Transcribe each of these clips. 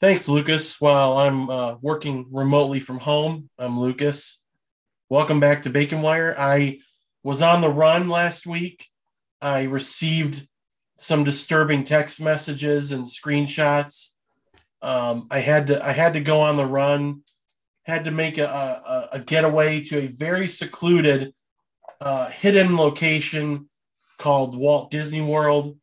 Thanks, Lucas. While I'm uh, working remotely from home, I'm Lucas. Welcome back to Bacon Wire. I was on the run last week. I received some disturbing text messages and screenshots. Um, I had to I had to go on the run, had to make a, a, a getaway to a very secluded, uh, hidden location called Walt Disney World.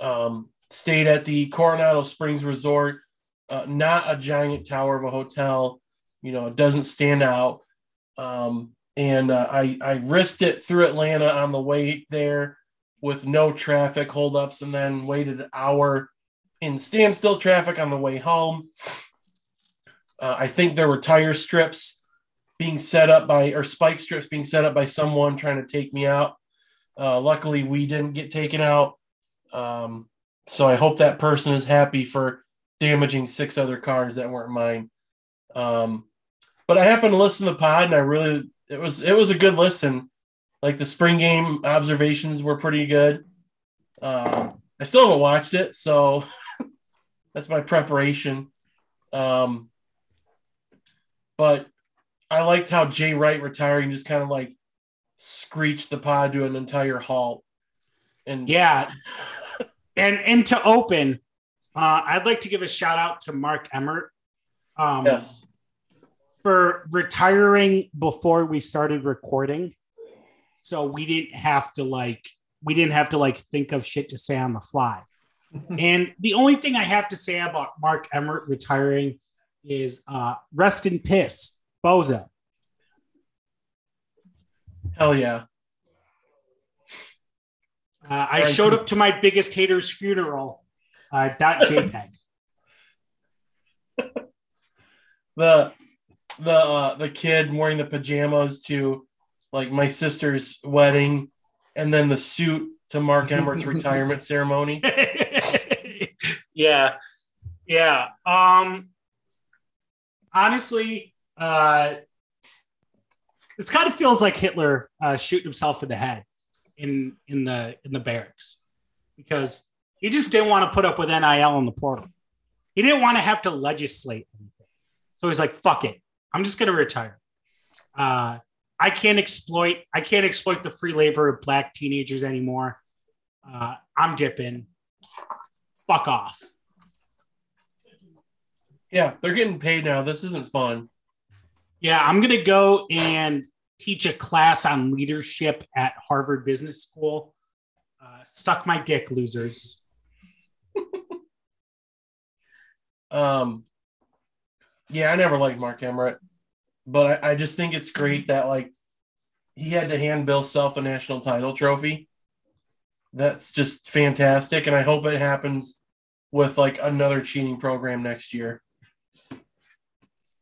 Um, stayed at the Coronado Springs Resort, uh, not a giant tower of a hotel. You know, it doesn't stand out. Um, and uh, I I risked it through Atlanta on the way there with no traffic holdups, and then waited an hour in standstill traffic on the way home. Uh, I think there were tire strips being set up by or spike strips being set up by someone trying to take me out. Uh, luckily, we didn't get taken out. Um, so I hope that person is happy for damaging six other cars that weren't mine. Um, but I happened to listen to the pod, and I really it was it was a good listen. Like the spring game observations were pretty good. Um, I still haven't watched it, so that's my preparation. Um, but I liked how Jay Wright retiring just kind of like screeched the pod to an entire halt. And Yeah. And and to open, uh, I'd like to give a shout out to Mark Emmert. Um, yes, for retiring before we started recording. So we didn't have to like we didn't have to like think of shit to say on the fly. and the only thing I have to say about Mark Emmert retiring is uh rest in piss, Boza. hell yeah. Uh, I showed up to my biggest hater's funeral. Uh, dot JPEG. the the uh the kid wearing the pajamas to like my sister's wedding and then the suit to Mark Emmert's retirement ceremony. yeah yeah um honestly uh this kind of feels like hitler uh shooting himself in the head in in the in the barracks because he just didn't want to put up with nil in the portal. He didn't want to have to legislate anything. So he's like fuck it. I'm just going to retire. Uh i can't exploit i can't exploit the free labor of black teenagers anymore. Uh i'm dipping. Fuck off. Yeah, they're getting paid now. This isn't fun. Yeah, I'm going to go and teach a class on leadership at Harvard Business School. Uh, suck my dick, losers. Um yeah, I never liked Mark Emmert, but I, I just think it's great that like he had to hand Bill Self a national title trophy. That's just fantastic, and I hope it happens with like another cheating program next year.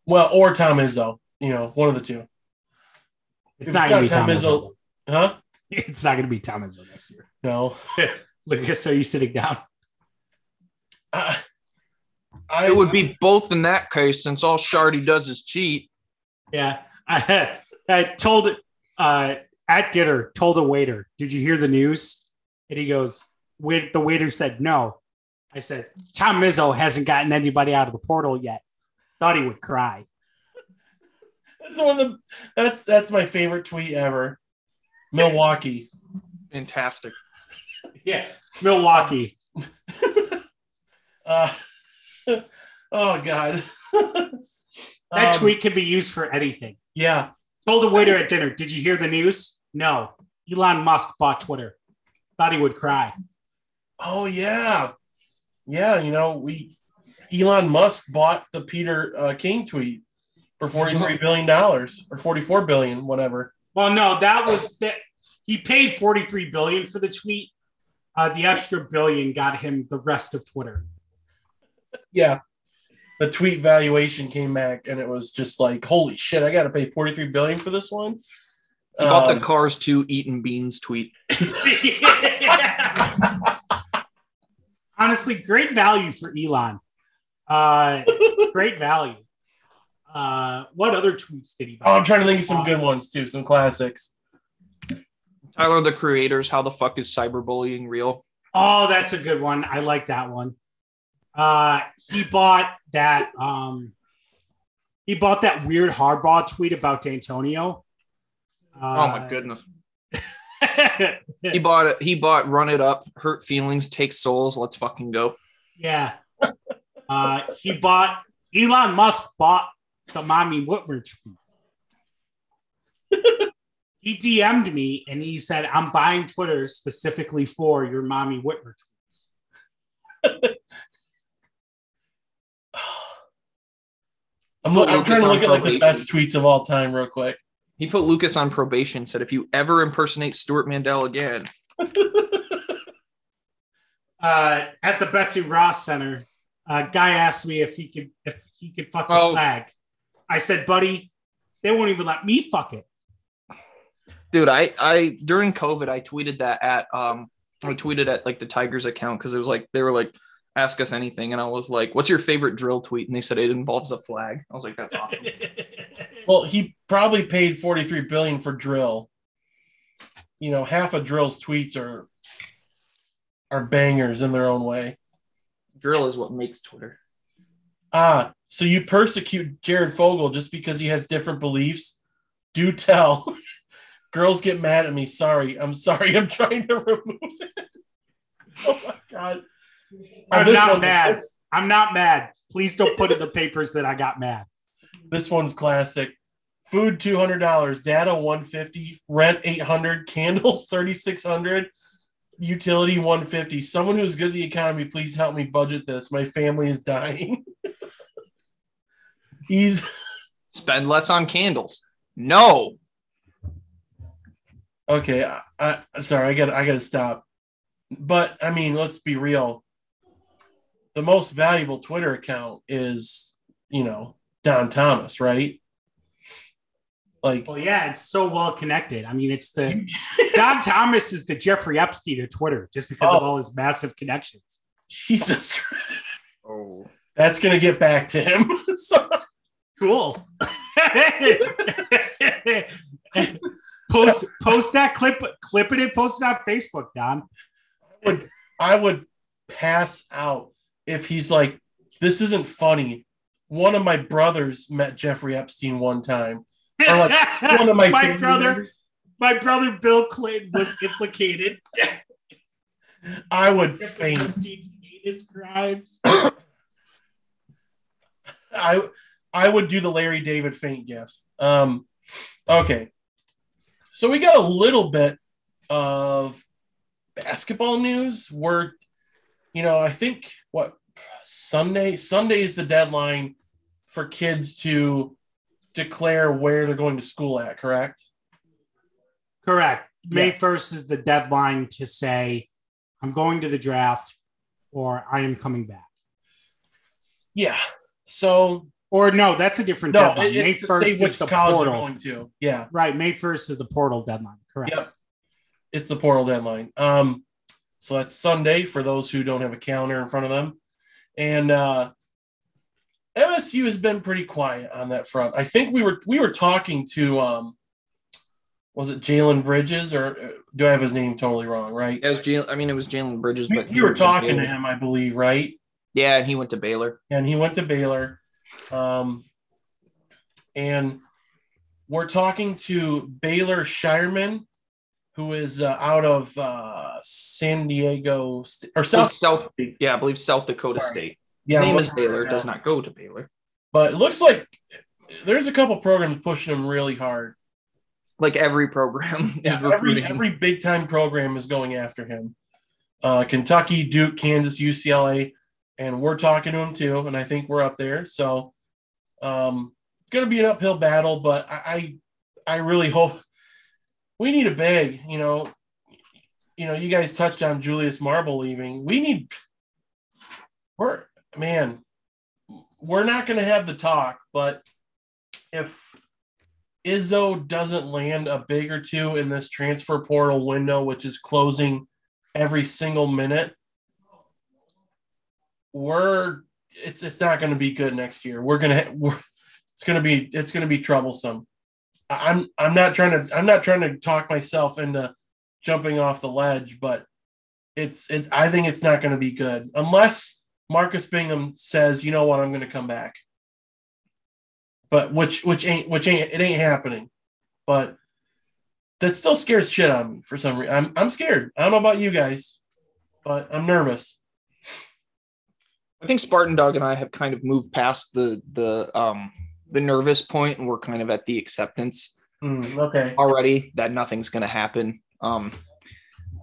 Well, or Tom Izzo, you know, one of the two. It's If not it's going to be Tom Tom Izzo. Huh? It's not going to be Tom Izzo next year. No. Lucas, are you sitting down? I, I It would be both in that case, since all Shardy does is cheat. Yeah. I, I told uh, at dinner, told a waiter, Did you hear the news? And he goes, Wait, the waiter said no. I said, Tom Izzo hasn't gotten anybody out of the portal yet. Thought he would cry. That's one of the that's that's my favorite tweet ever. Milwaukee. Fantastic. Yeah. Milwaukee. Uh, oh god. That Um, tweet could be used for anything. Yeah. Told a waiter at dinner, Did you hear the news? No. Elon Musk bought Twitter. Thought he would cry. Oh yeah. Yeah, you know, we Elon Musk bought the Peter uh, King tweet for 43 billion dollars or 44 billion, whatever. Well, no, that was that he paid 43 billion for the tweet. Uh, the extra billion got him the rest of Twitter. Yeah. The tweet valuation came back and it was just like, holy shit, I got to pay 43 billion for this one. He bought Um, the Cars 2 eating beans tweet. Honestly, great value for Elon. Uh, great value. Uh, what other tweets did he buy? Oh, I'm trying to think of some good ones too, some classics. Tyler, the creators, how the fuck is cyberbullying real? Oh, that's a good one. I like that one. Uh, he bought that. Um, he bought that weird hardball tweet about Dantonio. Uh, Oh my goodness. He bought it. He bought Run It Up, Hurt Feelings, Take Souls. Let's fucking go. yeah. Uh, he bought. Elon Musk bought the mommy Whitmer tweet. he DM'd me and he said, "I'm buying Twitter specifically for your mommy Whitmer tweets." I'm, look, I'm trying to look at like the best tweets of all time, real quick. He put Lucas on probation. Said if you ever impersonate Stewart Mandel again, uh, at the Betsy Ross Center, a guy asked me if he could if he could fuck the Oh. flag. I said, buddy, they won't even let me fuck it. dude, I I during COVID I tweeted that at um I tweeted at like the Tigers account because it was like they were like ask us anything and I was like, what's your favorite dril tweet? And they said it involves a flag. I was like, that's awesome. Well, he probably paid 43 billion for dril. You know, half of dril's tweets are are bangers in their own way. dril is what makes Twitter. Ah, so you persecute Jared Fogle just because he has different beliefs? Do tell. Girls get mad at me. Sorry. I'm sorry. I'm trying to remove it. Oh my god. I'm not mad. I'm not mad. Please don't put in the papers that I got mad. this one's classic. Food two hundred dollars, data one fifty, rent eight hundred, candles thirty six hundred, utility one fifty. Someone who's good at the economy, please help me budget this. My family is dying. He's Spend less on candles. No. okay. I, I sorry, I got I got to stop. But I mean, let's be real. The most valuable Twitter account is, you know, Don Thomas, right? Like Well, yeah, it's so well connected. I mean, it's the Don Thomas is the Jeffrey Epstein of Twitter just because of Oh. all his massive connections. Jesus Christ. Oh. That's gonna get back to him. so, Cool. post post that clip, clip it and post it on Facebook, Don. I would pass out if he's like, "This isn't funny." One of my brothers met Jeffrey Epstein one time. Or like one of my, my brother, members. my brother Bill Clinton was implicated. I would Jeffrey faint. Epstein's heinous crimes. I I would do the Larry David faint gif. Um, okay, so we got a little bit of basketball news. We're, you know, I think what Sunday Sunday is the deadline for kids to declare where they're going to school at. Correct? Correct. May Yeah. 1st is the deadline to say, I'm going to the draft or I am coming back. Yeah. So Or no, that's a different no, deadline. it- May it's to say 1st which is the college portal. going to. Yeah. Right. May 1st is the portal deadline. Correct. Yep. It's the portal deadline. Um, so that's Sunday for those who don't have a calendar in front of them. And uh MSU has been pretty quiet on that front. I think we were we were talking to um was it Jalen Bridges or uh, do I have his name totally wrong, right? It was Jalen, I mean, it was Jalen Bridges, but you were talking to him, I believe, right? Yeah, and he went to Baylor. and he went to Baylor. Um, and we're talking to Baylor Scheierman, who is uh, out of uh, San Diego St- or South, South. Yeah, I believe South Dakota Sorry. State. Yeah, His name is Baylor. right Does not go to Baylor. But it looks like there's a couple programs pushing him really hard. Like every program is Yeah, every recruiting. every big time program is going after him. Uh, Kentucky, Duke, Kansas, UCLA, and we're talking to him too. And I think we're up there. So, um, going to be an uphill battle, but I, I, I really hope we need a big. You know, you know, you guys touched on Julius Marble leaving. We need. We're man, we're not going to have the talk, but if Izzo doesn't land a big or two in this transfer portal window, which is closing every single minute, we're it's it's not going to be good next year. We're gonna we're, it's gonna be it's gonna be troublesome. I'm I'm not trying to I'm not trying to talk myself into jumping off the ledge, but it's it I think it's not going to be good unless Marcus Bingham says, "You know what? I'm going to come back." But which which ain't which ain't it ain't happening. But that still scares shit of me for some reason. I'm I'm scared. I don't know about you guys, but I'm nervous. I think Spartan Dog and I have kind of moved past the the um the nervous point and we're kind of at the acceptance Hmm, okay. already that nothing's going to happen. Um,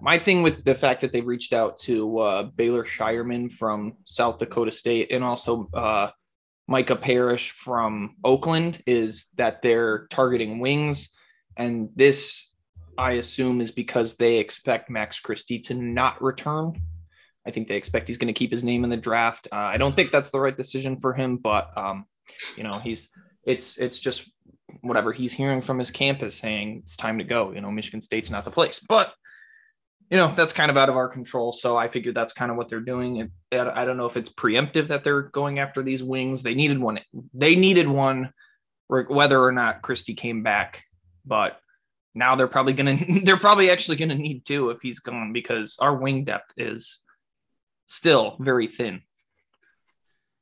my thing with the fact that they reached out to uh, Baylor Scheierman from South Dakota State and also uh, Micah Parrish from Oakland is that they're targeting wings. And this, I assume, is because they expect Max Christie to not return. I think they expect he's going to keep his name in the draft. Uh, I don't think that's the right decision for him, but um, you know, he's it's it's just whatever he's hearing from his campus saying it's time to go. You know, Michigan State's not the place, but you know that's kind of out of our control. So I figured that's kind of what they're doing. And I don't know if it's preemptive that they're going after these wings. They needed one. They needed one, whether or not Christie came back. But now they're probably gonna they're probably actually gonna need two if he's gone because our wing depth is still very thin.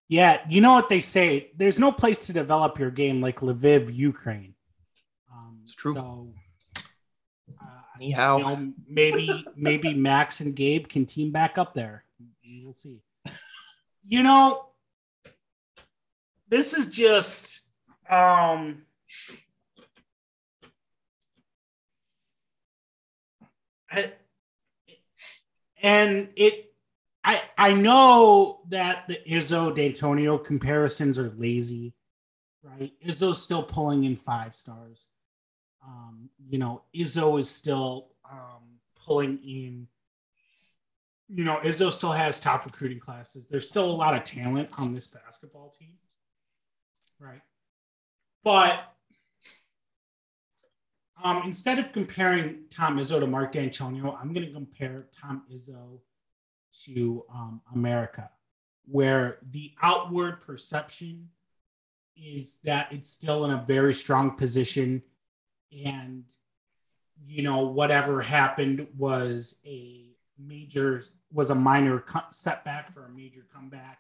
Yeah, you know what they say. There's no place to develop your game like Lviv, Ukraine. Um, It's true. So, uh, Ni you know, maybe maybe Max and Gabe can team back up there. We'll see. You know, this is just um I- and it I I know that the Izzo Dantonio comparisons are lazy, right? Izzo's still pulling in five stars. Um, you know, Izzo is still um, pulling in. You know, Izzo still has top recruiting classes. There's still a lot of talent on this basketball team, right? But um, instead of comparing Tom Izzo to Mark Dantonio, I'm going to compare Tom Izzo to um, America, where the outward perception is that it's still in a very strong position, and you know whatever happened was a major was a minor setback for a major comeback,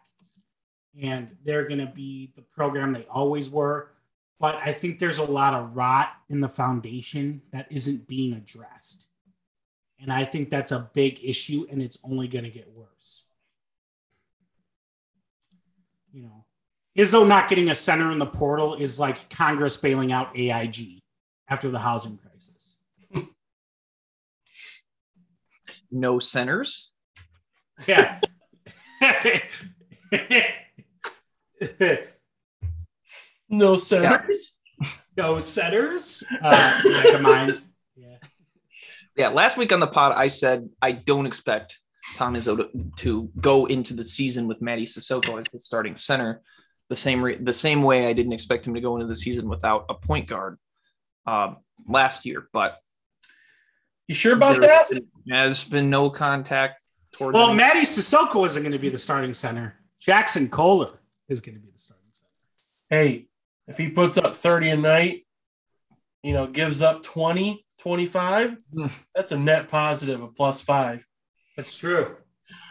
and they're going to be the program they always were. But I think there's a lot of rot in the foundation that isn't being addressed. And I think that's a big issue, and it's only going to get worse. You know, Izzo not getting a center in the portal is like Congress bailing out AIG after the housing crisis. No centers. Yeah. No centers. no setters. Uh, never mind. Yeah. Yeah, last week on the pod, I said I don't expect Tom Izzo to, to go into the season with Mady Sissoko as the starting center. The same re- the same way I didn't expect him to go into the season without a point guard uh, last year. But You sure about there that? has been- has been no contact towards. Well, any- Mady Sissoko isn't going to be the starting center. Jaxon Kohler is going to be the starting center. Hey, if he puts up 30 a night, you know, gives up 20, 25, Hmm. that's a net positive, a plus five. That's true.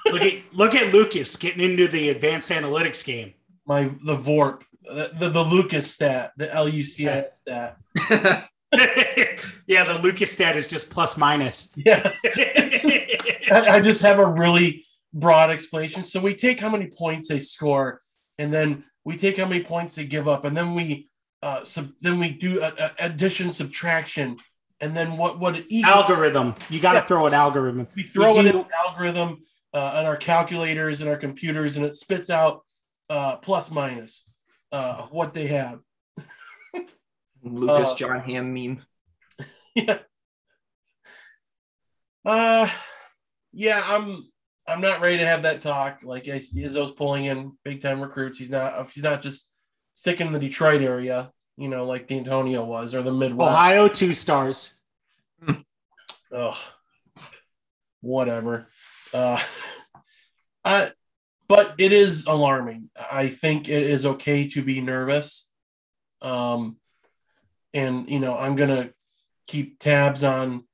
Look at look at Lucas getting into the advanced analytics game. My the VORP, the, the, the Lucas stat, the LUCS stat. yeah, the Lucas stat is just plus minus. Yeah. I, I just have a really broad explanation. So we take how many points they score, and then we take how many points they give up, and then we uh sub, then we do a, a addition subtraction, and then what what equals. algorithm. You got to Yeah. throw an algorithm. we throw We it in an algorithm uh, on our calculators and our computers, and it spits out uh, plus minus uh, of what they have. Lucas uh, Jon Hamm meme. yeah. Uh, yeah, I'm. I'm not ready to have that talk. Like I see Izzo's pulling in big time recruits. He's not. He's not just sticking in the Detroit area. You know, like Dantonio was, or the Midwest. Ohio two stars. Ugh. Whatever. Uh, I, but it is alarming. I think it is okay to be nervous. Um, and you know, I'm gonna keep tabs on,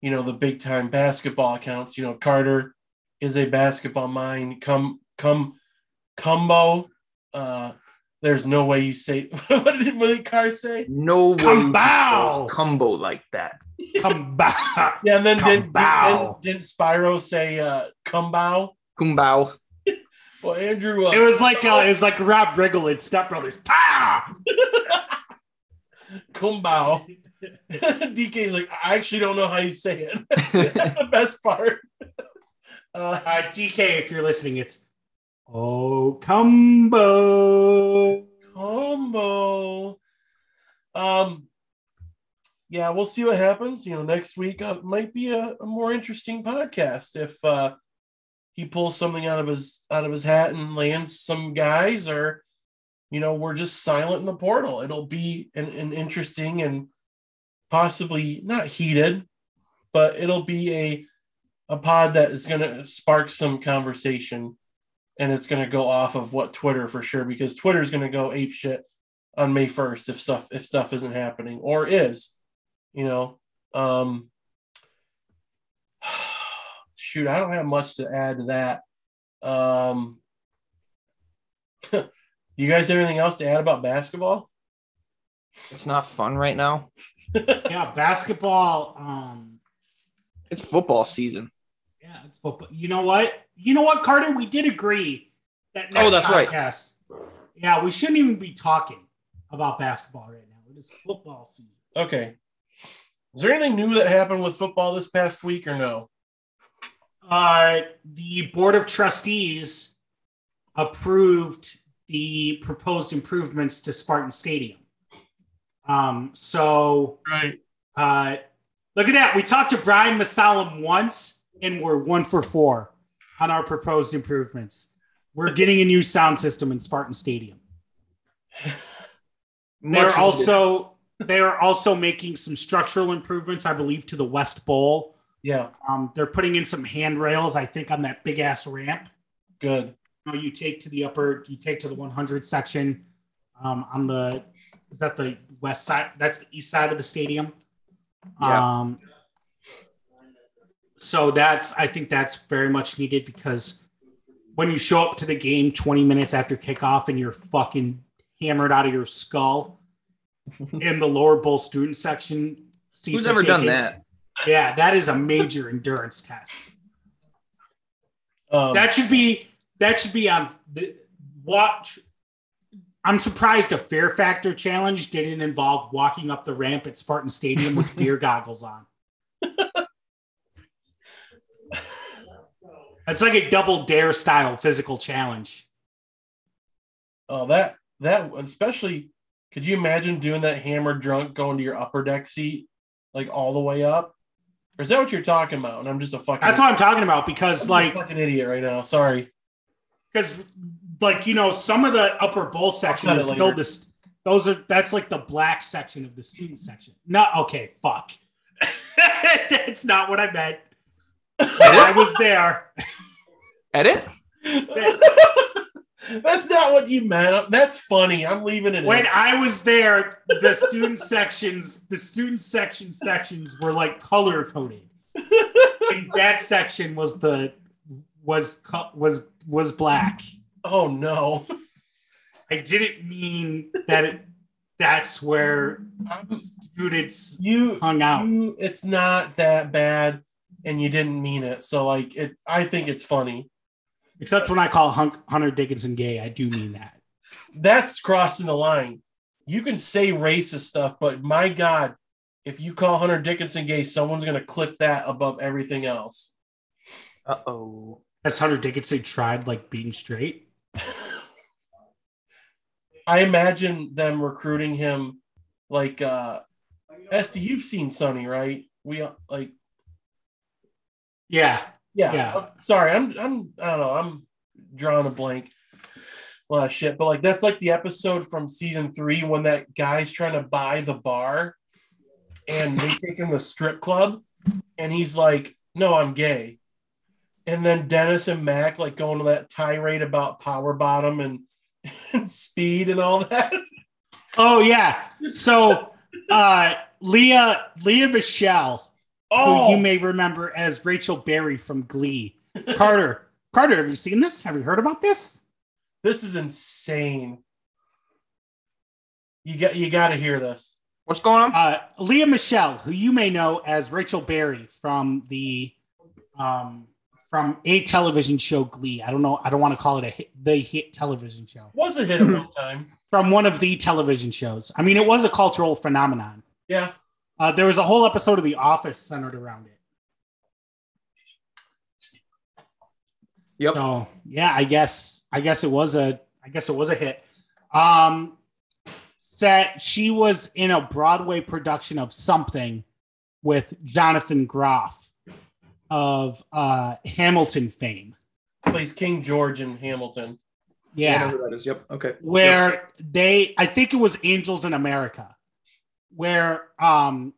you know, the big time basketball accounts. You know, Carter is a basketball mind. Come, come Cumbo. Uh, there's no way you say what did Willie Carr say? No way. Combo. you Combo like that. Come back. Yeah, and then did, did, Cumbao. didn't Spyro say uh, Cumbao? Kumbao. Well, Andrew, uh, It was like uh, it was like Rob Riggle and Step Brothers. Pow! Kumbao. DK's like, I actually don't know how you say it. That's the best part. Uh, Uh, DK, if you're listening, it's oh combo. combo. Um, yeah, we'll see what happens. You know, next week uh, might be a, a more interesting podcast if uh, he pulls something out of his out of his hat and lands some guys, or you know, we're just silent in the portal. It'll be an, an interesting and possibly not heated, but it'll be a a pod that is going to spark some conversation and it's going to go off of what Twitter for sure because Twitter is going to go ape shit on May 1st if stuff if stuff isn't happening or is, you know. Um shoot, I don't have much to add to that. Um you guys have anything else to add about basketball? It's not fun right now. Yeah, basketball. Um, It's football season. Yeah, it's football. You know what? You know what, Carter? We did agree that next Oh, that's right. podcast. Yeah, we shouldn't even be talking about basketball right now. It is football season. Okay. Is there anything new that happened with football this past week or no? Uh, the board of trustees approved the proposed improvements to Spartan Stadium. Um, so Right. uh, look at that. We talked to Brian Masalam once, and we're one for four on our proposed improvements. We're getting a new sound system in Spartan Stadium. They're also they are also making some structural improvements, I believe, to the West Bowl. Yeah, Um, they're putting in some handrails, I think, on that big ass ramp. good. You, know, you take to the upper, you take to the 100 section um, on the is that the west side? That's the east side of the stadium. Yeah. Um, so that's I think that's very much needed because when you show up to the game 20 minutes after kickoff and you're fucking hammered out of your skull in the lower bowl student section, seats Who's are ever done that? Yeah, that is a major endurance test. Um, That should be that should be on the watch. I'm surprised a Fear Factor challenge didn't involve walking up the ramp at Spartan Stadium with beer goggles on. It's like a double dare style physical challenge. oh, that that especially. Could you imagine doing that hammered drunk going to your upper deck seat, like all the way up? Or is that what you're talking about? And I'm just a fucking. That's what I'm talking about I'm because like a fucking idiot right now. Sorry. because like you know some of the upper bowl section is still this those are that's like the black section of the student section no okay fuck that's not what i meant i was there Edit? That's not what you meant. That's funny. I'm leaving it. when in. i was there the student sections the student section sections were like color coded and that section was the was was was black Oh no. i didn't mean that it that's where students You hung out you it's not that bad and you didn't mean it. So like it I think it's funny. Except when I call Hunk, Hunter Dickinson gay, I do mean that. That's crossing the line. You can say racist stuff, but my God, if you call Hunter Dickinson gay, someone's gonna click that above everything else. Uh oh. Has Hunter Dickinson tried like being straight? I imagine them recruiting him like uh Esty, you've seen Sunny, right? We uh, like Yeah. yeah, Yeah. uh, sorry, I'm I'm I don't know, I'm drawing a blank. A lot of shit, but like that's like the episode from season three when that guy's trying to buy the bar and they take him to strip club and he's like, No, I'm gay. And then Dennis and Mac like going to that tirade about power bottom and, and speed and all that. Oh yeah. So uh Leah Lea Michele, Oh, who you may remember as Rachel Berry from Glee. Carter. Carter, have you seen this? Have you heard about this? This is insane. You got you got to hear this. What's going on? Uh, Lea Michele, who you may know as Rachel Berry from the um, from a television show Glee. I don't know. I don't want to call it a hit, the hit television show. Was a hit at one time. From one of the television shows. I mean, it was a cultural phenomenon. Yeah. Uh, there was a whole episode of The Office centered around it. Yep. So yeah, I guess I guess it was a I guess it was a hit. Um, said she was in a Broadway production of something with Jonathan Groff of uh, Hamilton fame. Plays King George in Hamilton. I Yeah, know that is. Yep. Okay. where they I think it was Angels in America, where um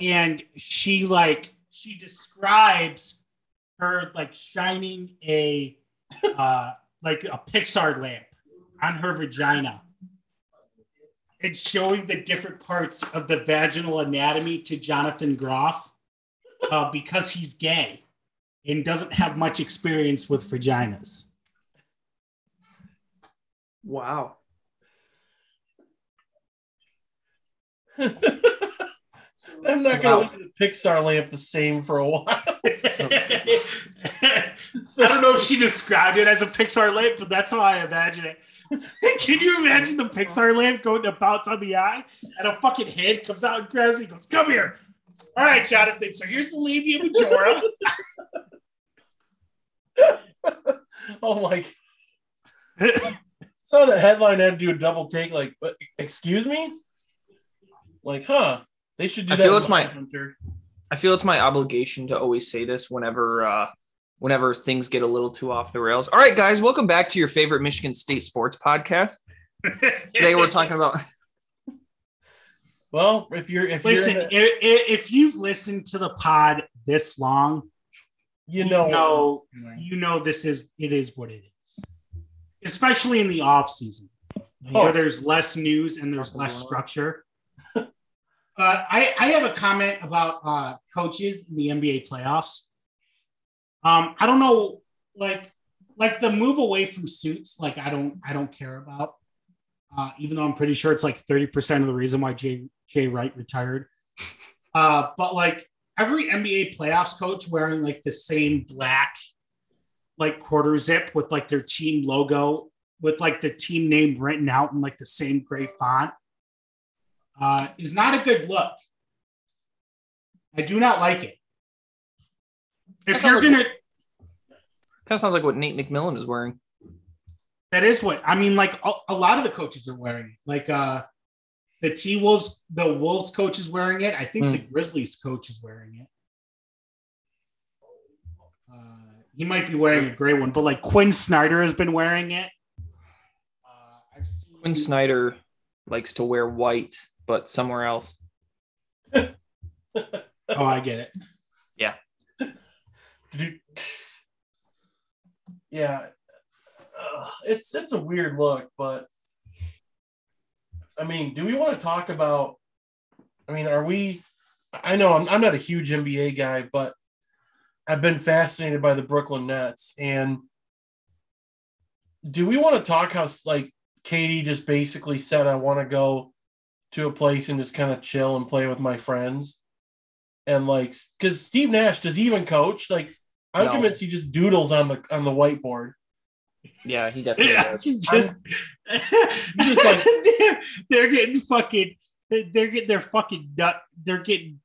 and she like she describes her like shining a uh like a Pixar lamp on her vagina and showing the different parts of the vaginal anatomy to Jonathan Groff uh, because he's gay and doesn't have much experience with vaginas. Wow. I'm not gonna look at the Pixar lamp the same for a while. I don't know if she described it as a Pixar lamp, but that's how I imagine it. Can you imagine the Pixar lamp going to bounce on the eye and a fucking head comes out and grabs it and goes, Come here. All right, Jonathan. So here's the labia majora. oh my! Saw the headline had to do a double take. Like, "What- excuse me? Like, huh? They should do I that. feel it's my- Hunter. I feel it's my obligation to always say this whenever uh whenever things get a little too off the rails. All right, guys, welcome back to your favorite Michigan State sports podcast. Today we're talking about Well, if you're if Listen, you're the- i- if you've listened to the pod this long, you you know, know, you know this is it is what it is. Especially in the off season. Oh. where there's less news and there's less structure. I, I have a comment about uh, coaches in the NBA playoffs. Um, I don't know, like like the move away from suits. Like I don't I don't care about. Uh, even though I'm pretty sure it's like 30% of the reason why Jay Jay Wright retired. Uh, but like every NBA playoffs coach wearing like the same black like quarter zip with like their team logo with like the team name written out in like the same gray font uh, is not a good look. I do not like it. If you're not gonna, kind of sounds like what Nate McMillan is wearing. that is what I mean. Like a, a lot of the coaches are wearing it. Like uh, the T Wolves, the Wolves coach is wearing it. I think Hmm. the Grizzlies coach is wearing it. Uh, he might be wearing a gray one, but like Quin Snyder has been wearing it. Uh, I've seen Quin Snyder likes to wear white, but somewhere else. Oh, I get it. Yeah. yeah, uh, it's it's a weird look, but I mean, do we want to talk about? I mean, are we? I know I'm, I'm not a huge NBA guy, but I've been fascinated by the Brooklyn Nets, and do we want to talk how like KD just basically said, "I want to go to a place and just kind of chill and play with my friends," and like, because Steve Nash does he even coach? Like, I'm No. convinced he just doodles on the on the whiteboard. Yeah, he definitely Yeah, does. just, just like- they're, they're getting fucking they're getting their fucking nut they're getting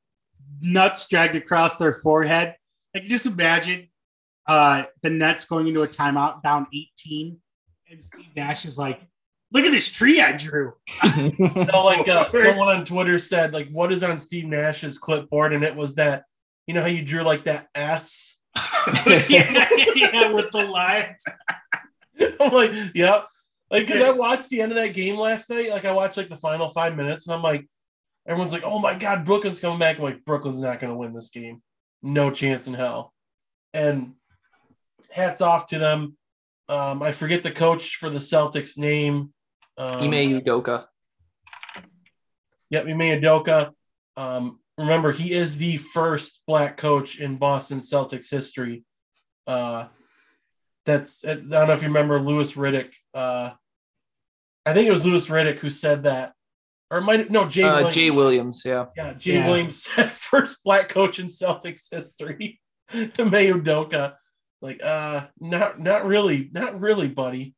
nuts dragged across their forehead. I can just imagine uh the Nets going into a timeout down 18 and Steve Nash is like, look at this tree I drew. No, like uh, someone on Twitter said, like, what is on Steve Nash's clipboard? And it was that, you know how you drew like that S? yeah, yeah, with the lines. I'm like, yep. Like, because I watched the end of that game last night. Like, I watched like the final five minutes, and I'm like, everyone's like, oh my God, Brooklyn's coming back. I'm like, Brooklyn's not going to win this game. No chance in hell. And hats off to them. Um, I forget the coach for the Celtics name. Um, Ime Udoka. Yep, Ime Udoka. Um, remember, he is the first black coach in Boston Celtics history. Uh, that's I don't know if you remember Louis Riddick. Uh, I think it was Louis Riddick who said that, or it might no Jay Uh, Williams. Jay Williams, yeah. Yeah, Jay Yeah. Williams said first black coach in Celtics history to May Udoka. Like, uh, not not really, not really, buddy.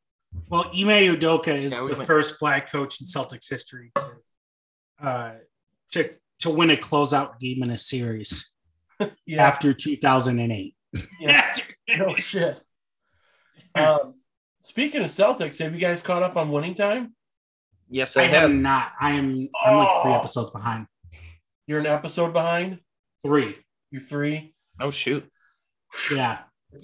Well, Ime Udoka is Yeah, we the might- first black coach in Celtics history to uh, to to win a closeout game in a series Yeah, after 2008. yeah. no shit. Um, speaking of Celtics, have you guys caught up on winning time? Yes, I I have. not. I am. I'm like three episodes behind. You're an episode behind. Three. You three. Oh shoot. Yeah.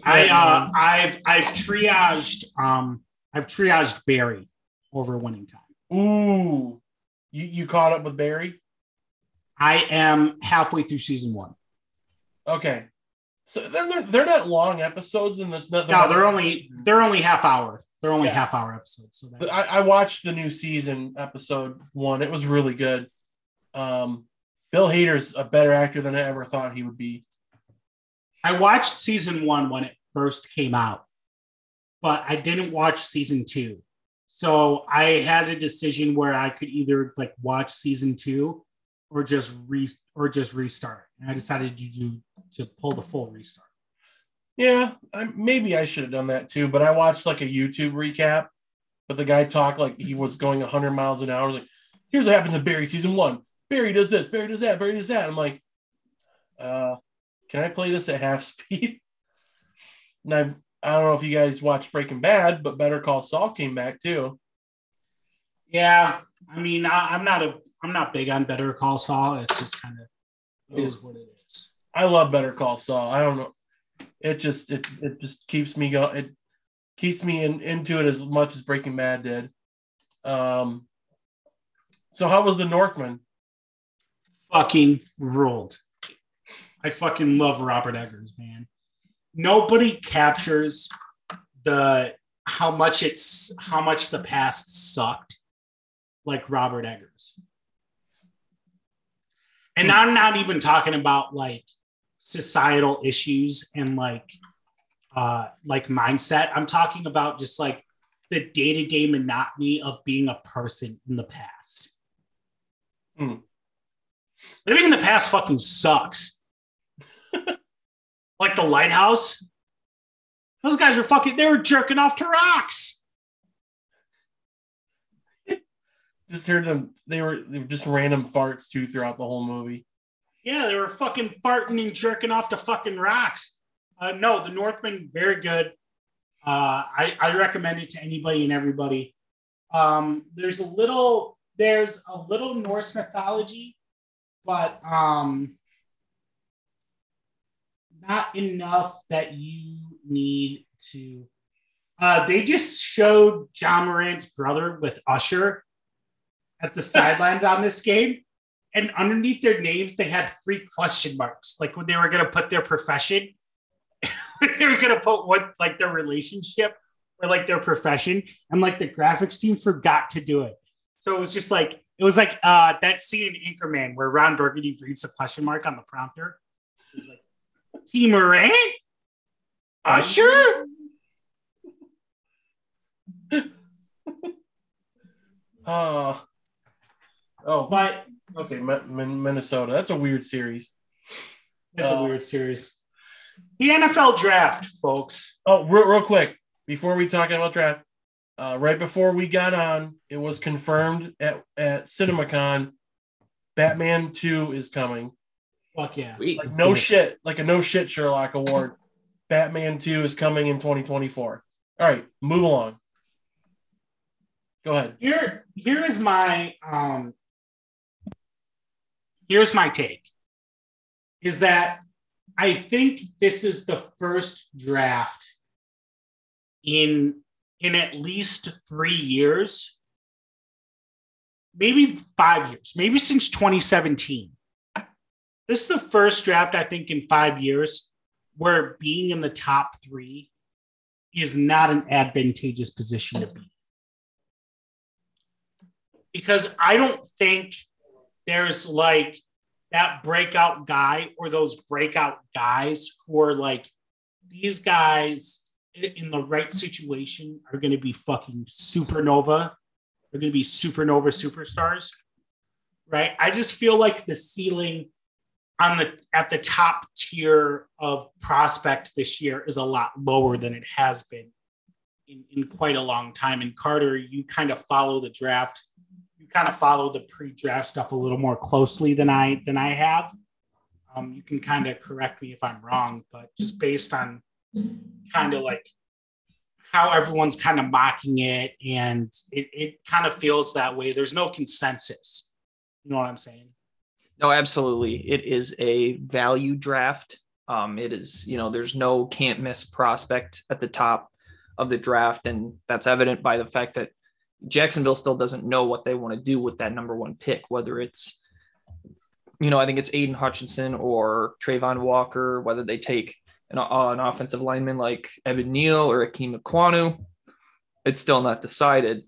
I uh. I've I've triaged um I've triaged Barry over winning time. Ooh, you you caught up with Barry. I am halfway through season one. Okay, so then they're, they're not long episodes, and that's not. No, they're only they're only half hour. They're only Yeah. half hour episodes. So that, I, I watched the new season episode one. It was really good. Um, Bill Hader's a better actor than I ever thought he would be. I watched season one when it first came out, but I didn't watch season two. So I had a decision where I could either like watch season two or just re or just restart. And I decided to do to pull the full restart. Yeah, I, maybe I should have done that too. But I watched like a YouTube recap, but the guy talked like he was going 100 miles an hour. Like, here's what happens in Barry season one. Barry does this. Barry does that. Barry does that. I'm like, uh, can I play this at half speed? And I, I don't know if you guys watched Breaking Bad, but Better Call Saul came back too. Yeah, I mean, I, I'm not a I'm not big on Better Call Saul. It's just kind of is what it is. I love Better Call Saul. I don't know. It just it it just keeps me going. It keeps me in, into it as much as Breaking Bad did. Um. So how was the Northman? Fucking ruled. I fucking love Robert Eggers, man. Nobody captures the how much it's how much the past sucked like Robert Eggers. And I'm not even talking about like societal issues and like uh like mindset. I'm talking about just like the day-to-day monotony of being a person in the past. Hmm. Living in the past fucking sucks. like the lighthouse. Those guys were fucking they were jerking off to rocks. Just heard them. They were they were just random farts too throughout the whole movie. Yeah, they were fucking farting and jerking off to fucking rocks. Uh, no, the Northman, very good. Uh, I, I recommend it to anybody and everybody. Um, there's a little there's a little Norse mythology, but um, not enough that you need to. Uh, they just showed John Morant's brother with Usher at the sidelines on this game and underneath their names they had three question marks. Like when they were going to put their profession they were going to put what like their relationship or like their profession and like the graphics team forgot to do it. So it was just like it was like uh that scene in Anchorman where Ron Burgundy reads the question mark on the prompter Tee Morant Usher Oh, oh, but okay. Min- Min- Minnesota. That's a weird series. it's a Uh, weird series the NFL draft folks Oh, real, real quick before we talk about draft, uh, right before we got on, it was confirmed at at CinemaCon, Batman Two is coming. Fuck yeah Sweet. Like no shit, like a no shit Sherlock Award. Batman Two is coming in 2024. All right, move along. Go ahead. here here is my um here's my take is that i think this is the first draft in in at least three years maybe five years maybe since 2017 this is the first draft i think in five years where being in the top three is not an advantageous position to be because I don't think there's like that breakout guy or those breakout guys who are like these guys in the right situation are going to be fucking supernova. They're going to be supernova superstars, right? I just feel like the ceiling on the at the top tier of prospect this year is a lot lower than it has been in, in quite a long time. And Carter, you kind of follow the draft, you kind of follow the pre-draft stuff a little more closely than I than I have. Um, you can kind of correct me if I'm wrong, but just based on kind of like how everyone's kind of mocking it, and it, it kind of feels that way. There's no consensus. You know what I'm saying? No, absolutely. It is a value draft. Um, it is, you know, there's no can't miss prospect at the top of the draft. And that's evident by the fact that Jacksonville still doesn't know what they want to do with that number one pick, whether it's, you know, I think it's Aidan Hutchinson or Travon Walker, whether they take an, uh, an offensive lineman like Evan Neal or Ikem Ekwonu. It's still not decided.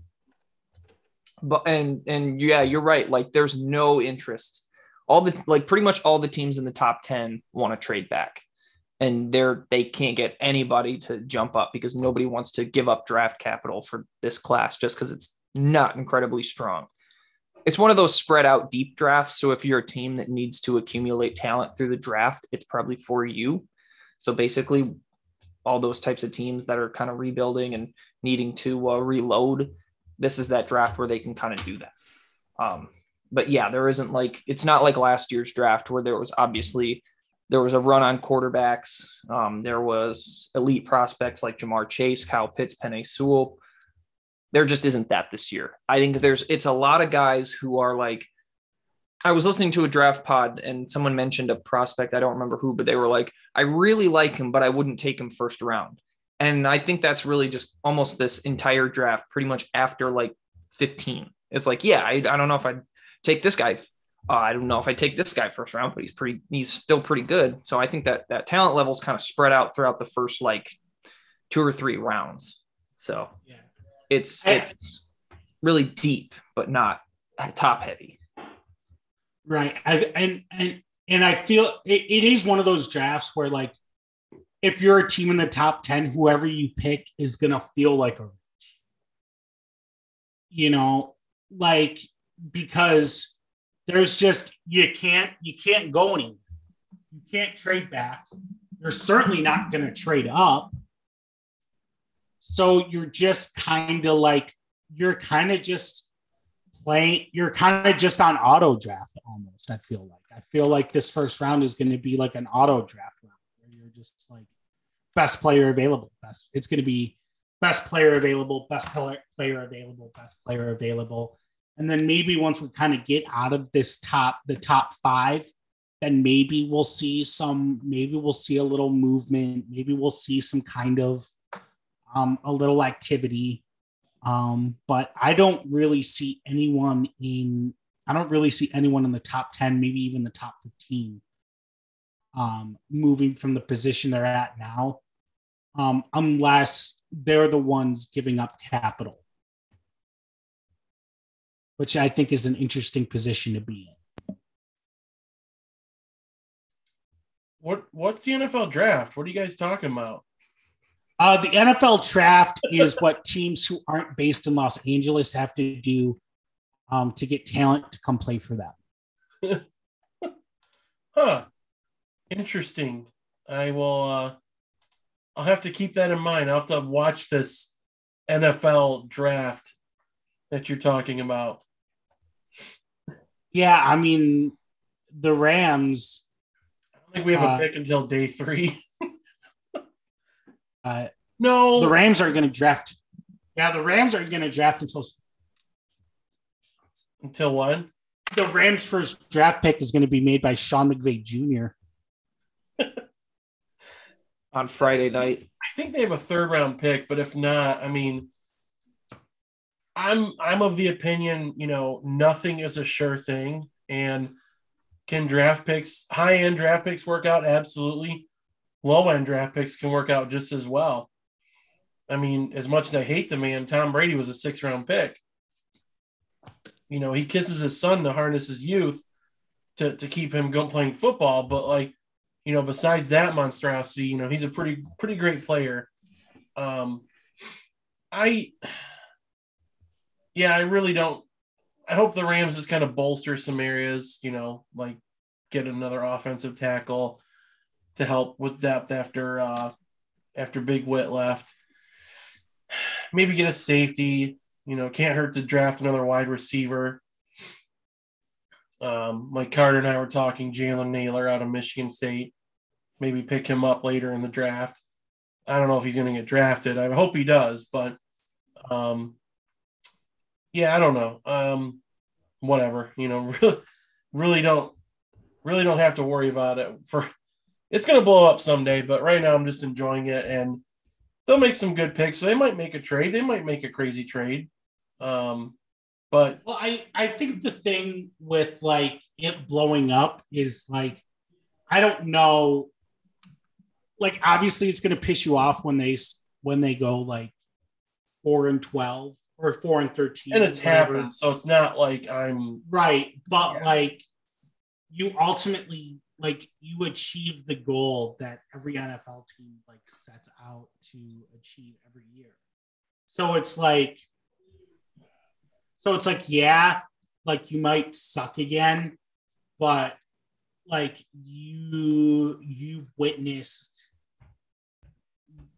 But and and yeah, you're right. Like there's no interest all the like pretty much all the teams in the top 10 want to trade back. And they're they can't get anybody to jump up because nobody wants to give up draft capital for this class just because it's not incredibly strong. It's one of those spread out deep drafts so if you're a team that needs to accumulate talent through the draft it's probably for you. So basically all those types of teams that are kind of rebuilding and needing to uh, reload this is that draft where they can kind of do that. Um, but yeah, there isn't like it's not like last year's draft where there was obviously there was a run on quarterbacks. Um, there was elite prospects like Ja'Marr Chase, Kyle Pitts, Penei Sewell. There just isn't that this year. I think there's it's a lot of guys who are like I was listening to a draft pod and someone mentioned a prospect. I don't remember who, but they were like, I really like him, but I wouldn't take him first round. And I think that's really just almost this entire draft, pretty much after like 15. It's like, yeah, I, I don't know if I'd take this guy. Uh, I don't know if I take this guy first round, but he's pretty, he's still pretty good. So I think that that talent level is kind of spread out throughout the first like two or three rounds. So yeah. it's it's really deep, but not top heavy. Right, I, and and and I feel it, it is one of those drafts where like if you're a team in the top 10 whoever you pick is going to feel like a you know like because there's just you can't you can't go anywhere. You can't trade back. You're certainly not going to trade up. So you're just kind of like you're kind of just playing. You're kind of just on auto draft almost. I feel like I feel like this first round is going to be like an auto draft round where you're just like best player available. Best. It's going to be best player available, best player available, best player available and then maybe once we kind of get out of this top, the top five, then maybe we'll see some, maybe we'll see a little movement. Maybe we'll see some kind of um, a little activity. Um, but I don't really see anyone in, I don't really see anyone in the top 10, maybe even the top 15 um, moving from the position they're at now, um, unless they're the ones giving up capital which I think is an interesting position to be in. What what's the NFL draft? What are you guys talking about? Uh, the NFL draft is what teams who aren't based in Los Angeles have to do um, to get talent to come play for them. huh. Interesting. I will. Uh, I'll have to keep that in mind. I'll have to watch this NFL draft that you're talking about. Yeah, I mean, the Rams. I don't think we have uh, a pick until day three. uh, no, the Rams are going to draft. Yeah, the Rams are going to draft until until when? The Rams' first draft pick is going to be made by Sean McVay Jr. on Friday night. I think they have a third round pick, but if not, I mean, I'm I'm of the opinion, you know, nothing is a sure thing. And can draft picks, high end draft picks work out? Absolutely. Low end draft picks can work out just as well. I mean, as much as I hate the man, Tom Brady was a six round pick. You know, he kisses his son to harness his youth to, to keep him going playing football. But like, you know, besides that monstrosity, you know, he's a pretty, pretty great player. Um, I, yeah, I really don't. I hope the Rams just kind of bolster some areas, you know, like get another offensive tackle to help with depth after uh, after Big Whit left. Maybe get a safety. You know, can't hurt to draft another wide receiver. Um, Mike Carter and I were talking Jalen Nailor out of Michigan State. Maybe pick him up later in the draft. I don't know if he's going to get drafted. I hope he does, but um, yeah, I don't know. Um, whatever, you know, really, really don't, really don't have to worry about it. For it's going to blow up someday, but right now I'm just enjoying it, and they'll make some good picks. So they might make a trade. They might make a crazy trade. Um, but well, I I think the thing with like it blowing up is like I don't know. Like obviously, it's going to piss you off when they when they go like four and twelve or four and thirteen, and it's happened. So it's not like I'm right, but yeah. like you ultimately like you achieve the goal that every NFL team like sets out to achieve every year. So it's like so it's like, yeah, like you might suck again, but like you you've witnessed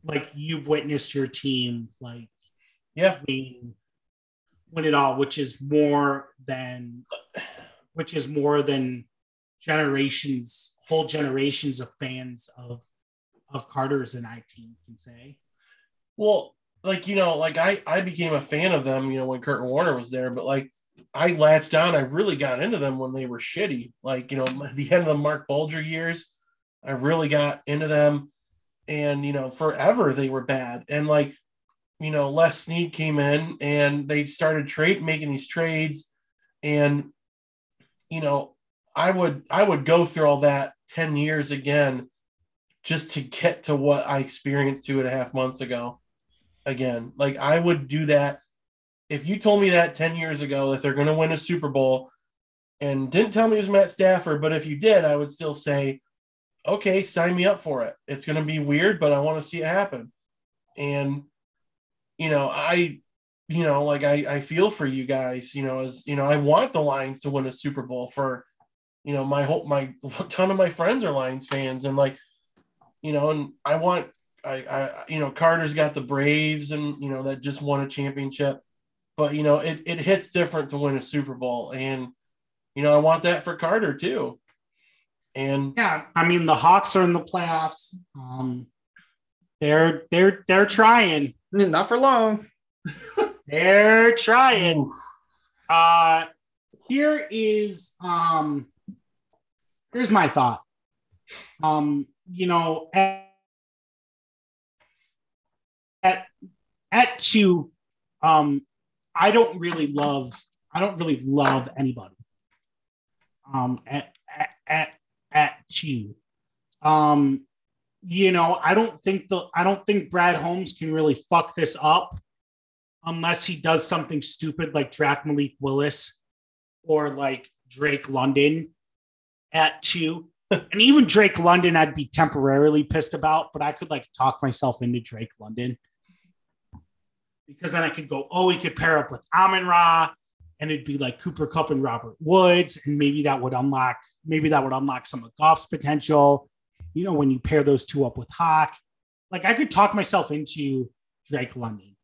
like you've witnessed your team like yeah win, win it all, which is more than which is more than generations, whole generations of fans of of Carter's and I team can say. Well, like you know, like I I became a fan of them, you know, when Kurt Warner was there, but like I latched on. I really got into them when they were shitty. Like you know, the end of the Marc Bulger years, I really got into them, and you know, forever they were bad. And like, you know, Les Snead came in and they started trade making these trades, and you know, I would I would go through all that ten years again, just to get to what I experienced two and a half months ago again. Like I would do that if you told me that 10 years ago that they're going to win a Super Bowl and didn't tell me it was Matt Stafford, but if you did, I would still say, okay, sign me up for it. It's going to be weird, but I want to see it happen. And, you know, I, you know, like I, I feel for you guys, you know, as, you know, I want the Lions to win a Super Bowl for, you know, my whole, my ton of my friends are Lions fans and like, you know, and I want I, I, you know, Carter's got the Braves and, you know, that just won a championship. But, you know, it, it hits different to win a Super Bowl. And, you know, I want that for Carter too. And yeah, I mean, the Hawks are in the playoffs. Um, they're, they're, they're trying. Not for long. they're trying. Uh, here is, um, here's my thought. Um, you know, at at two, um, I don't really love I don't really love anybody. Um, at at at, at two, um, you know, I don't think the I don't think Brad Holmes can really fuck this up unless he does something stupid like draft Malik Willis or like Drake London at two. and even Drake London, I'd be temporarily pissed about, but I could like talk myself into Drake London because then I could go, oh, he could pair up with Amon Ra, and it'd be like Cooper Kupp and Robert Woods, and maybe that would unlock, maybe that would unlock some of Goff's potential. You know, when you pair those two up with Hock, like I could talk myself into Drake London.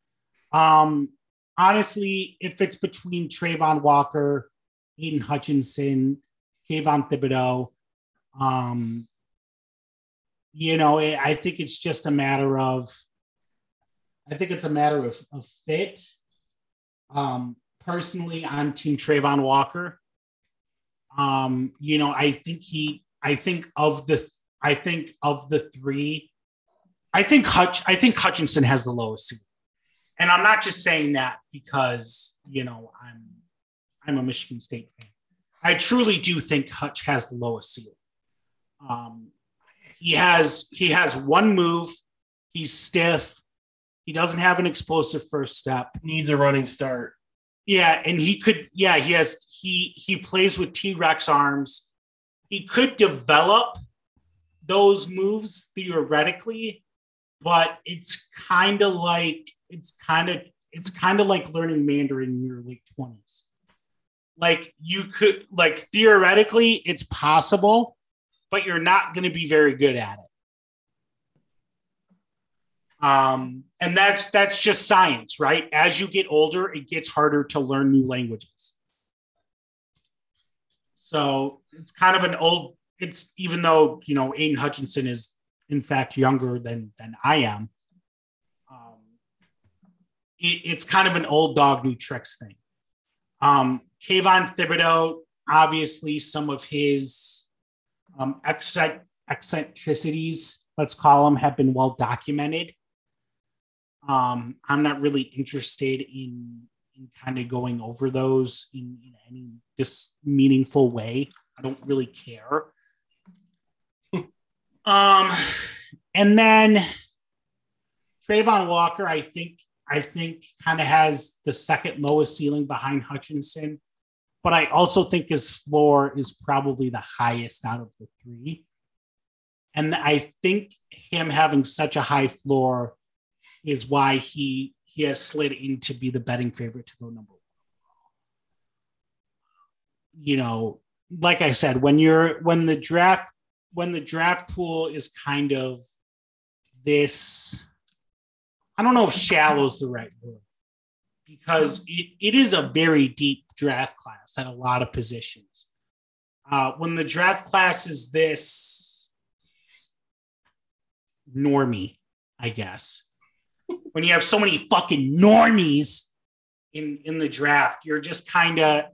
Um, honestly, if it's between Travon Walker, Aidan Hutchinson, Kayvon Thibodeaux, um, you know, I think it's just a matter of I think it's a matter of, of fit. Um, personally, I'm Team Travon Walker. Um, you know, I think he, I think of the, I think of the three, I think Hutch, I think Hutchinson has the lowest seat, and I'm not just saying that because you know I'm, I'm a Michigan State fan. I truly do think Hutch has the lowest ceiling. Um, he has he has one move. He's stiff. He doesn't have an explosive first step. Needs a running start. Yeah, and he could. Yeah, he has. He he plays with T Rex arms. He could develop those moves theoretically, but it's kind of like it's kind of it's kind of like learning Mandarin in your late twenties. Like you could like theoretically, it's possible, but you're not going to be very good at it. Um, and that's that's just science, right? As you get older, it gets harder to learn new languages. So it's kind of an old. It's even though you know Aidan Hutchinson is in fact younger than than I am. Um, it, it's kind of an old dog new tricks thing. Um, Kayvon Thibodeaux, obviously, some of his um, eccentricities, let's call them, have been well documented. Um, I'm not really interested in, in kind of going over those in, in any just meaningful way. I don't really care. Um, and then Travon Walker, I think, I think kind of has the second lowest ceiling behind Hutchinson, but I also think his floor is probably the highest out of the three. And I think him having such a high floor is why he he has slid in to be the betting favorite to go number one. You know, like I said, when you're when the draft when the draft pool is kind of this, I don't know if shallow is the right word because it, it is a very deep draft class at a lot of positions. Uh, when the draft class is this normie, I guess, when you have so many fucking normies in in the draft, you're just kind of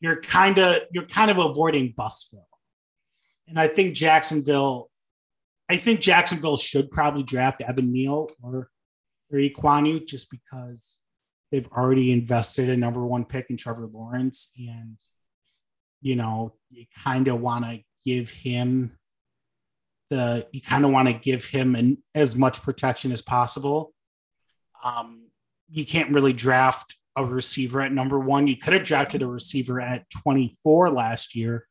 you're kind of you're kind of avoiding bustville. And I think Jacksonville, I think Jacksonville should probably draft Evan Neal or or Ekwonu just because they've already invested a number one pick in Trevor Lawrence, and you know you kind of want to give him the you kind of want to give him an, as much protection as possible. Um, you can't really draft a receiver at number one. You could have drafted a receiver at 24 last year,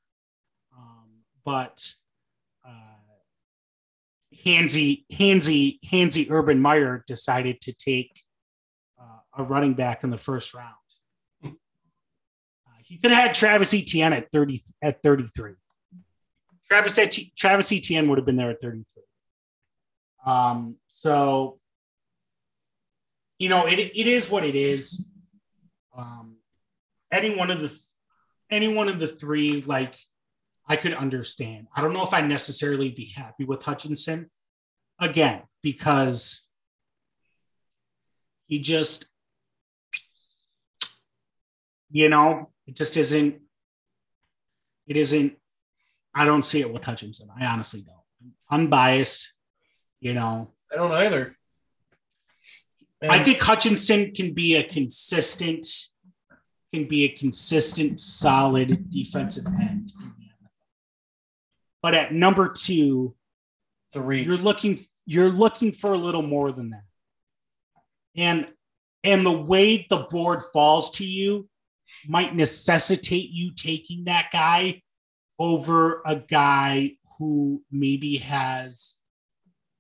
but uh, Hansy, Hansy, Hansy Urban Meyer decided to take uh, a running back in the first round. Uh, he could have had Travis Etienne at 30 at 33. Travis, Travis Etienne would have been there at 33. Um, so you know, it, it is what it is. Um, any one of the any one of the three, like I could understand. I don't know if I necessarily be happy with Hutchinson again because he just, you know, it just isn't. It isn't. I don't see it with Hutchinson. I honestly don't. Unbiased, you know. I don't either. I think Hutchinson can be a consistent, can be a consistent, solid defensive end. But at number two, it's a reach. You're looking, you're looking for a little more than that. And and the way the board falls to you might necessitate you taking that guy over a guy who maybe has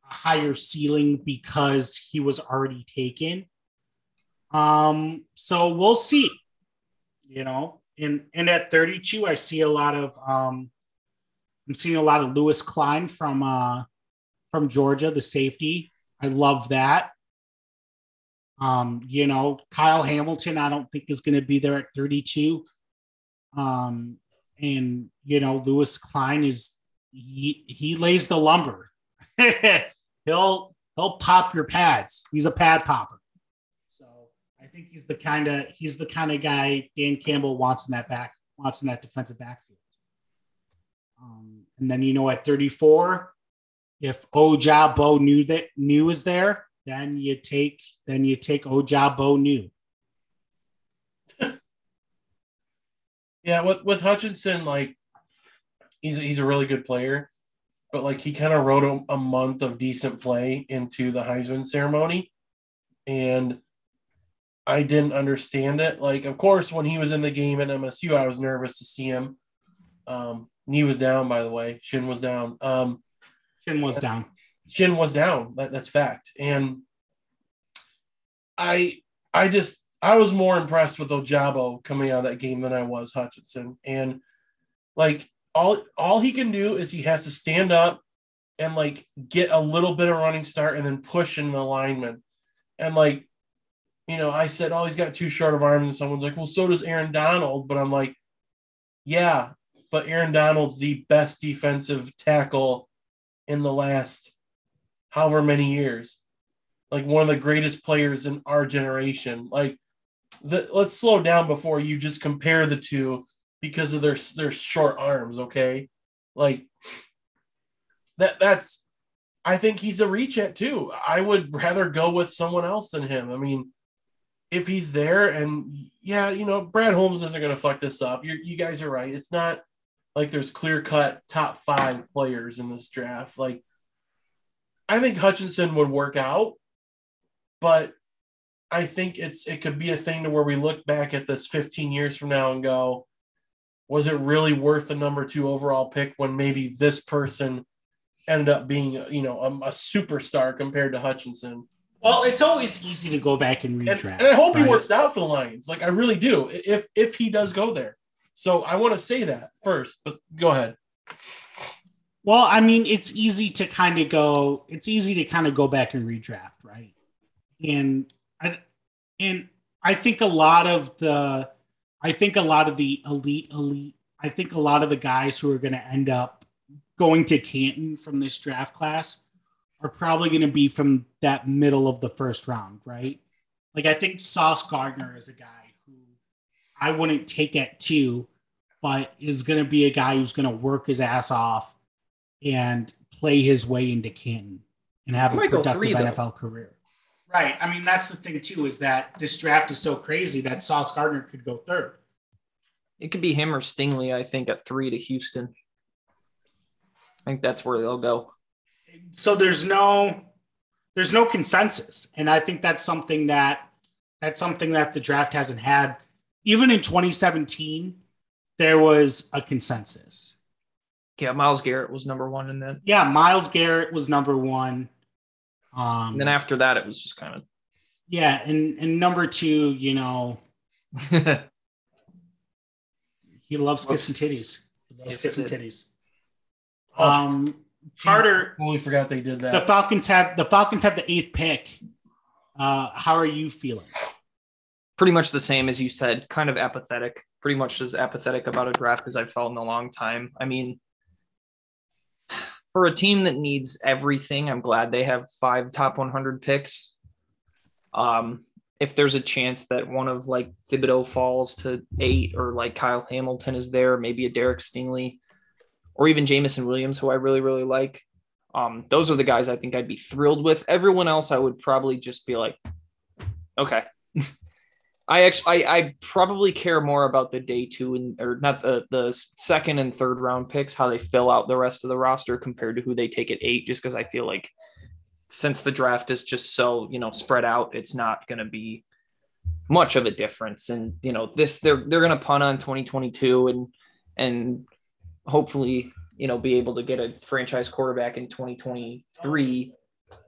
a higher ceiling because he was already taken. Um, so we'll see. You know, and and at 32, I see a lot of um, I'm seeing a lot of Lewis Klein from uh from Georgia, the safety. I love that. Um, you know, Kyle Hamilton, I don't think is going to be there at 32. Um, and you know, Lewis Klein is he he lays the lumber. he'll he'll pop your pads. He's a pad popper. So I think he's the kind of he's the kind of guy Dan Campbell wants in that back wants in that defensive backfield. Um, and then you know at 34, if Ojabo knew that new is there, then you take then you take Ojabo new. yeah, with with Hutchinson, like he's he's a really good player but like he kind of wrote a, a month of decent play into the Heisman ceremony. And I didn't understand it. Like, of course, when he was in the game at MSU, I was nervous to see him. Um, knee was down, by the way. Shin was down. Um, Shin was down. Shin was down. That, that's fact. And I I just I was more impressed with Ojabo coming out of that game than I was Hutchinson. And like all all he can do is he has to stand up and like get a little bit of running start and then push in the alignment. And like, you know, I said, oh, he's got too short of arms, and someone's like, well, so does Aaron Donald. But I'm like, yeah, but Aaron Donald's the best defensive tackle in the last however many years. Like one of the greatest players in our generation. Like, the, let's slow down before you just compare the two because of their their short arms. Okay, like that that's I think he's a reach at too. I would rather go with someone else than him. I mean, if he's there and yeah, you know, Brad Holmes isn't going to fuck this up. you you guys are right. It's not like there's clear cut top five players in this draft. Like, I think Hutchinson would work out, but I think it's it could be a thing to where we look back at this 15 years from now and go, was it really worth the number two overall pick when maybe this person ended up being, you know, a, a superstar compared to Hutchinson. Well, it's always easy to go back and redraft. And, and I hope right? he works out for the Lions. Like I really do. If if he does go there. So I want to say that first, but go ahead. Well, I mean, it's easy to kind of go. It's easy to kind of go back and redraft, right? And I and I think a lot of the, I think a lot of the elite elite. I think a lot of the guys who are going to end up going to Canton from this draft class are probably going to be from that middle of the first round, right? Like I think Sauce Gardner is a guy I wouldn't take at two, but is going to be a guy who's going to work his ass off and play his way into Canton and have a productive three, NFL career. Right. I mean, that's the thing too, is that this draft is so crazy that Sauce Gardner could go third. It could be him or Stingley, I think, at three to Houston. I think that's where they'll go. So there's no there's no consensus, and I think that's something that that's something that the draft hasn't had. Even in 2017, there was a consensus. Yeah, Myles Garrett was number one, and then yeah, Myles Garrett was number one. Um, and then after that, it was just kind of yeah, and and number two, you know, he loves kissing titties. He loves kissing titties. Oh, um, Carter. Totally forgot they did that. The Falcons have the Falcons have the eighth pick. Uh, how are you feeling? Pretty much the same as you said. Kind of apathetic. Pretty much as apathetic about a draft as I've felt in a long time. I mean, for a team that needs everything, I'm glad they have five top 100 picks. Um, if there's a chance that one of like Thibodeaux falls to eight, or like Kyle Hamilton is there, maybe a Derek Stingley or even Jameson Williams, who I really, really like. Um, those are the guys I think I'd be thrilled with. Everyone else, I would probably just be like, okay. I actually, I, I, probably care more about the day two and or not the the second and third round picks, how they fill out the rest of the roster compared to who they take at eight. Just because I feel like since the draft is just so you know spread out, it's not going to be much of a difference. And you know this, they're they're going to punt on 2022 and and hopefully, you know, be able to get a franchise quarterback in 2023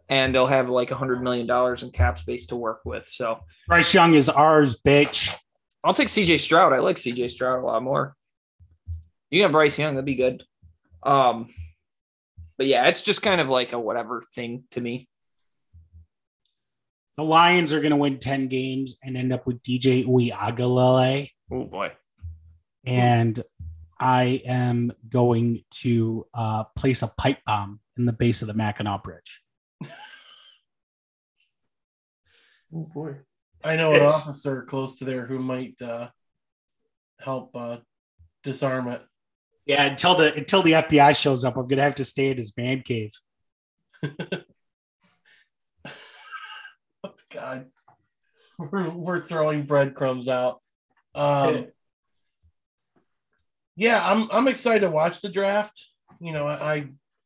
and they'll have like a hundred million dollars in cap space to work with. So Bryce Young is ours, bitch. I'll take CJ Stroud. I like CJ Stroud a lot more. You got Bryce Young, that'd be good. Um, but yeah, it's just kind of like a whatever thing to me. The Lions are going to win 10 games and end up with DJ Uiagalelei. Oh boy. And I am going to uh, place a pipe bomb in the base of the Mackinac Bridge. Oh boy! I know an officer close to there who might uh, help uh, disarm it. Yeah, until the until the FBI shows up, I'm gonna have to stay in his man cave. oh, God, we're, we're throwing breadcrumbs out. Um, yeah, I'm I'm excited to watch the draft. You know, I, I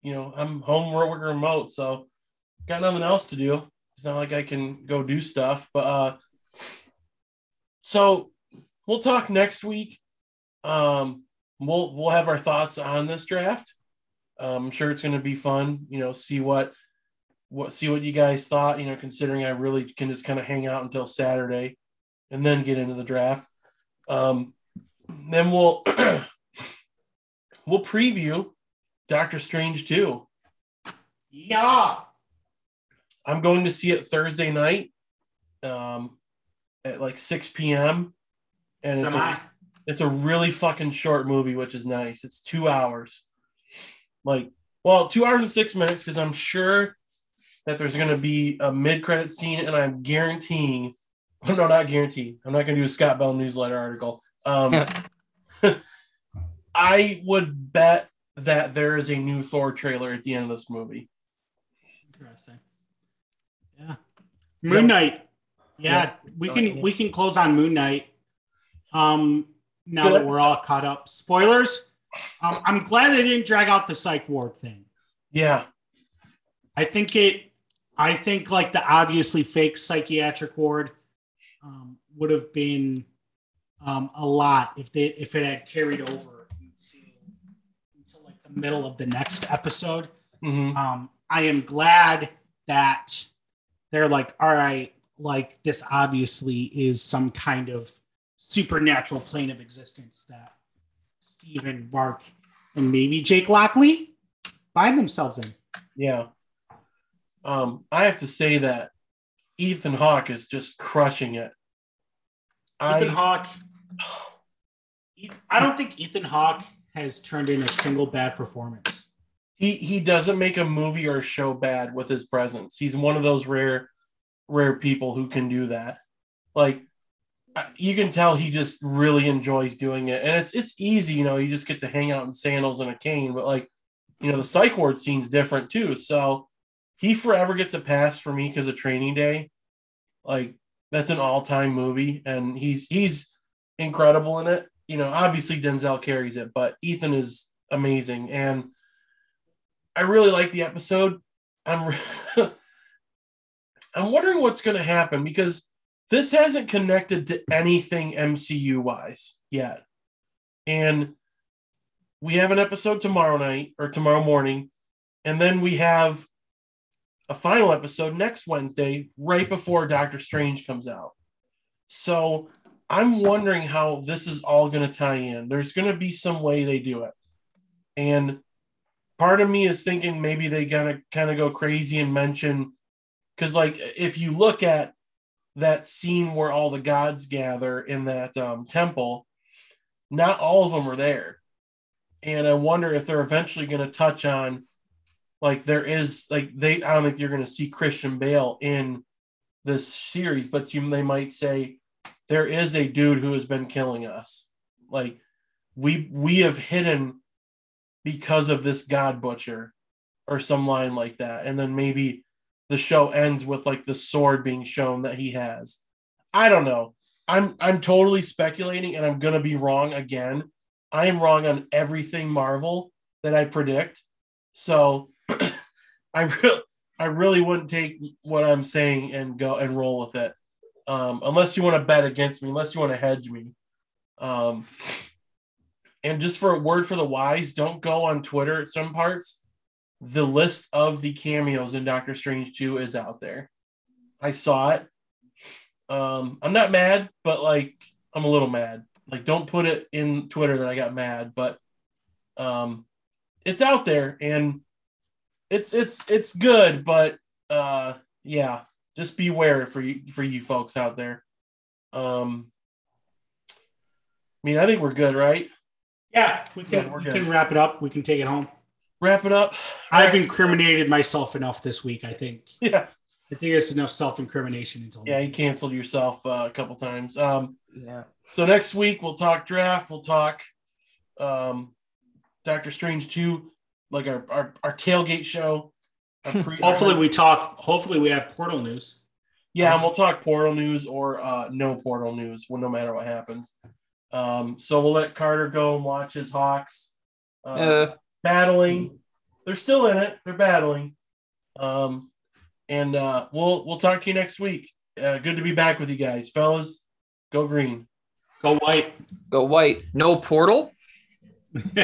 you know I'm home working remote, so got nothing else to do. It's not like I can go do stuff, but uh, so we'll talk next week. Um, we'll we'll have our thoughts on this draft. Um, I'm sure it's going to be fun. You know, see what what see what you guys thought. You know, considering I really can just kind of hang out until Saturday, and then get into the draft. Um, then we'll we'll preview Doctor Strange too. Yeah. I'm going to see it Thursday night, um, at like 6 p.m. And it's Am a, I? it's a really fucking short movie, which is nice. It's two hours. Like, well, two hours and six minutes, because I'm sure that there's going to be a mid credit scene, and I'm guaranteeing, oh, no, not guaranteeing. I'm not going to do a Scott Bell newsletter article. Um, I would bet that there is a new Thor trailer at the end of this movie. Interesting. Yeah. Moon Knight. Yeah, we can we can close on Moon Knight. Um, now Good that we're all caught up. Spoilers. Um, I'm glad they didn't drag out the psych ward thing. Yeah. I think it. I think like the obviously fake psychiatric ward um, would have been um, a lot if they if it had carried over into, into like the middle of the next episode. hmm um, I am glad that they're like, all right, like this obviously is some kind of supernatural plane of existence that Stephen, Mark, and maybe Jake Lockley find themselves in. Yeah. Um, I have to say that Ethan Hawke is just crushing it. Ethan I, Hawke. I don't think Ethan Hawke has turned in a single bad performance. He he doesn't make a movie or a show bad with his presence. He's one of those rare rare people who can do that. Like uh, you can tell he just really enjoys doing it, and it's it's easy. You know, you just get to hang out in sandals and a cane. But like, you know, the psych ward scene's different too. So he forever gets a pass for me because of Training Day. Like that's an all time movie, and he's he's incredible in it. You know, obviously Denzel carries it, but Ethan is amazing, and I really like the episode. I'm I'm wondering what's going to happen because this hasn't connected to anything MCU wise yet. And we have an episode tomorrow night or tomorrow morning and then we have a final episode next Wednesday right before Doctor Strange comes out. So I'm wondering how this is all going to tie in. There's going to be some way they do it. And part of me is thinking maybe they gotta kind of go crazy and mention because like if you look at that scene where all the gods gather in that um, temple not all of them are there. And i wonder if they're eventually going to touch on like there is like they i don't think you're going to see christian bale in this series but you they might say there is a dude who has been killing us. Like we we have hidden because of this god butcher or some line like that. And then maybe the show ends with like the sword being shown that he has. I don't know. I'm i'm totally speculating and i'm to be wrong again. I am wrong on everything marvel that i predict. So i really i really wouldn't take what i'm saying and go and roll with it. Um, unless you want to bet against me unless you want to hedge me. Um, and just for a word for the wise, don't go on Twitter at some parts. The list of the cameos in Doctor Strange 2 is out there. I saw it. Um, I'm not mad, but like I'm a little mad. Like, don't put it in Twitter that I got mad, but um, it's out there and it's it's it's good, but uh, yeah, just beware for you for you folks out there. Um, I mean, I think we're good, right? Yeah, we can, Yeah, we're we good. can wrap it up. We can take it home. Wrap it up. I've incriminated myself enough this week. I think. yeah, I think it's enough self-incrimination until yeah. You canceled yourself uh, a couple times. Um, Yeah. so next week we'll talk draft. We'll talk um, Doctor Strange two, like our our, our tailgate show. Our pre- Hopefully we talk. Hopefully we have portal news. Yeah, and we'll talk portal news or uh, no portal news, well, no matter what happens. Um, so we'll let Carter go and watch his Hawks uh, Uh, battling. They're still in it. They're battling. Um, and uh, we'll we'll talk to you next week. Uh, good to be back with you guys, fellas. Go green. Go white. go white. No portal.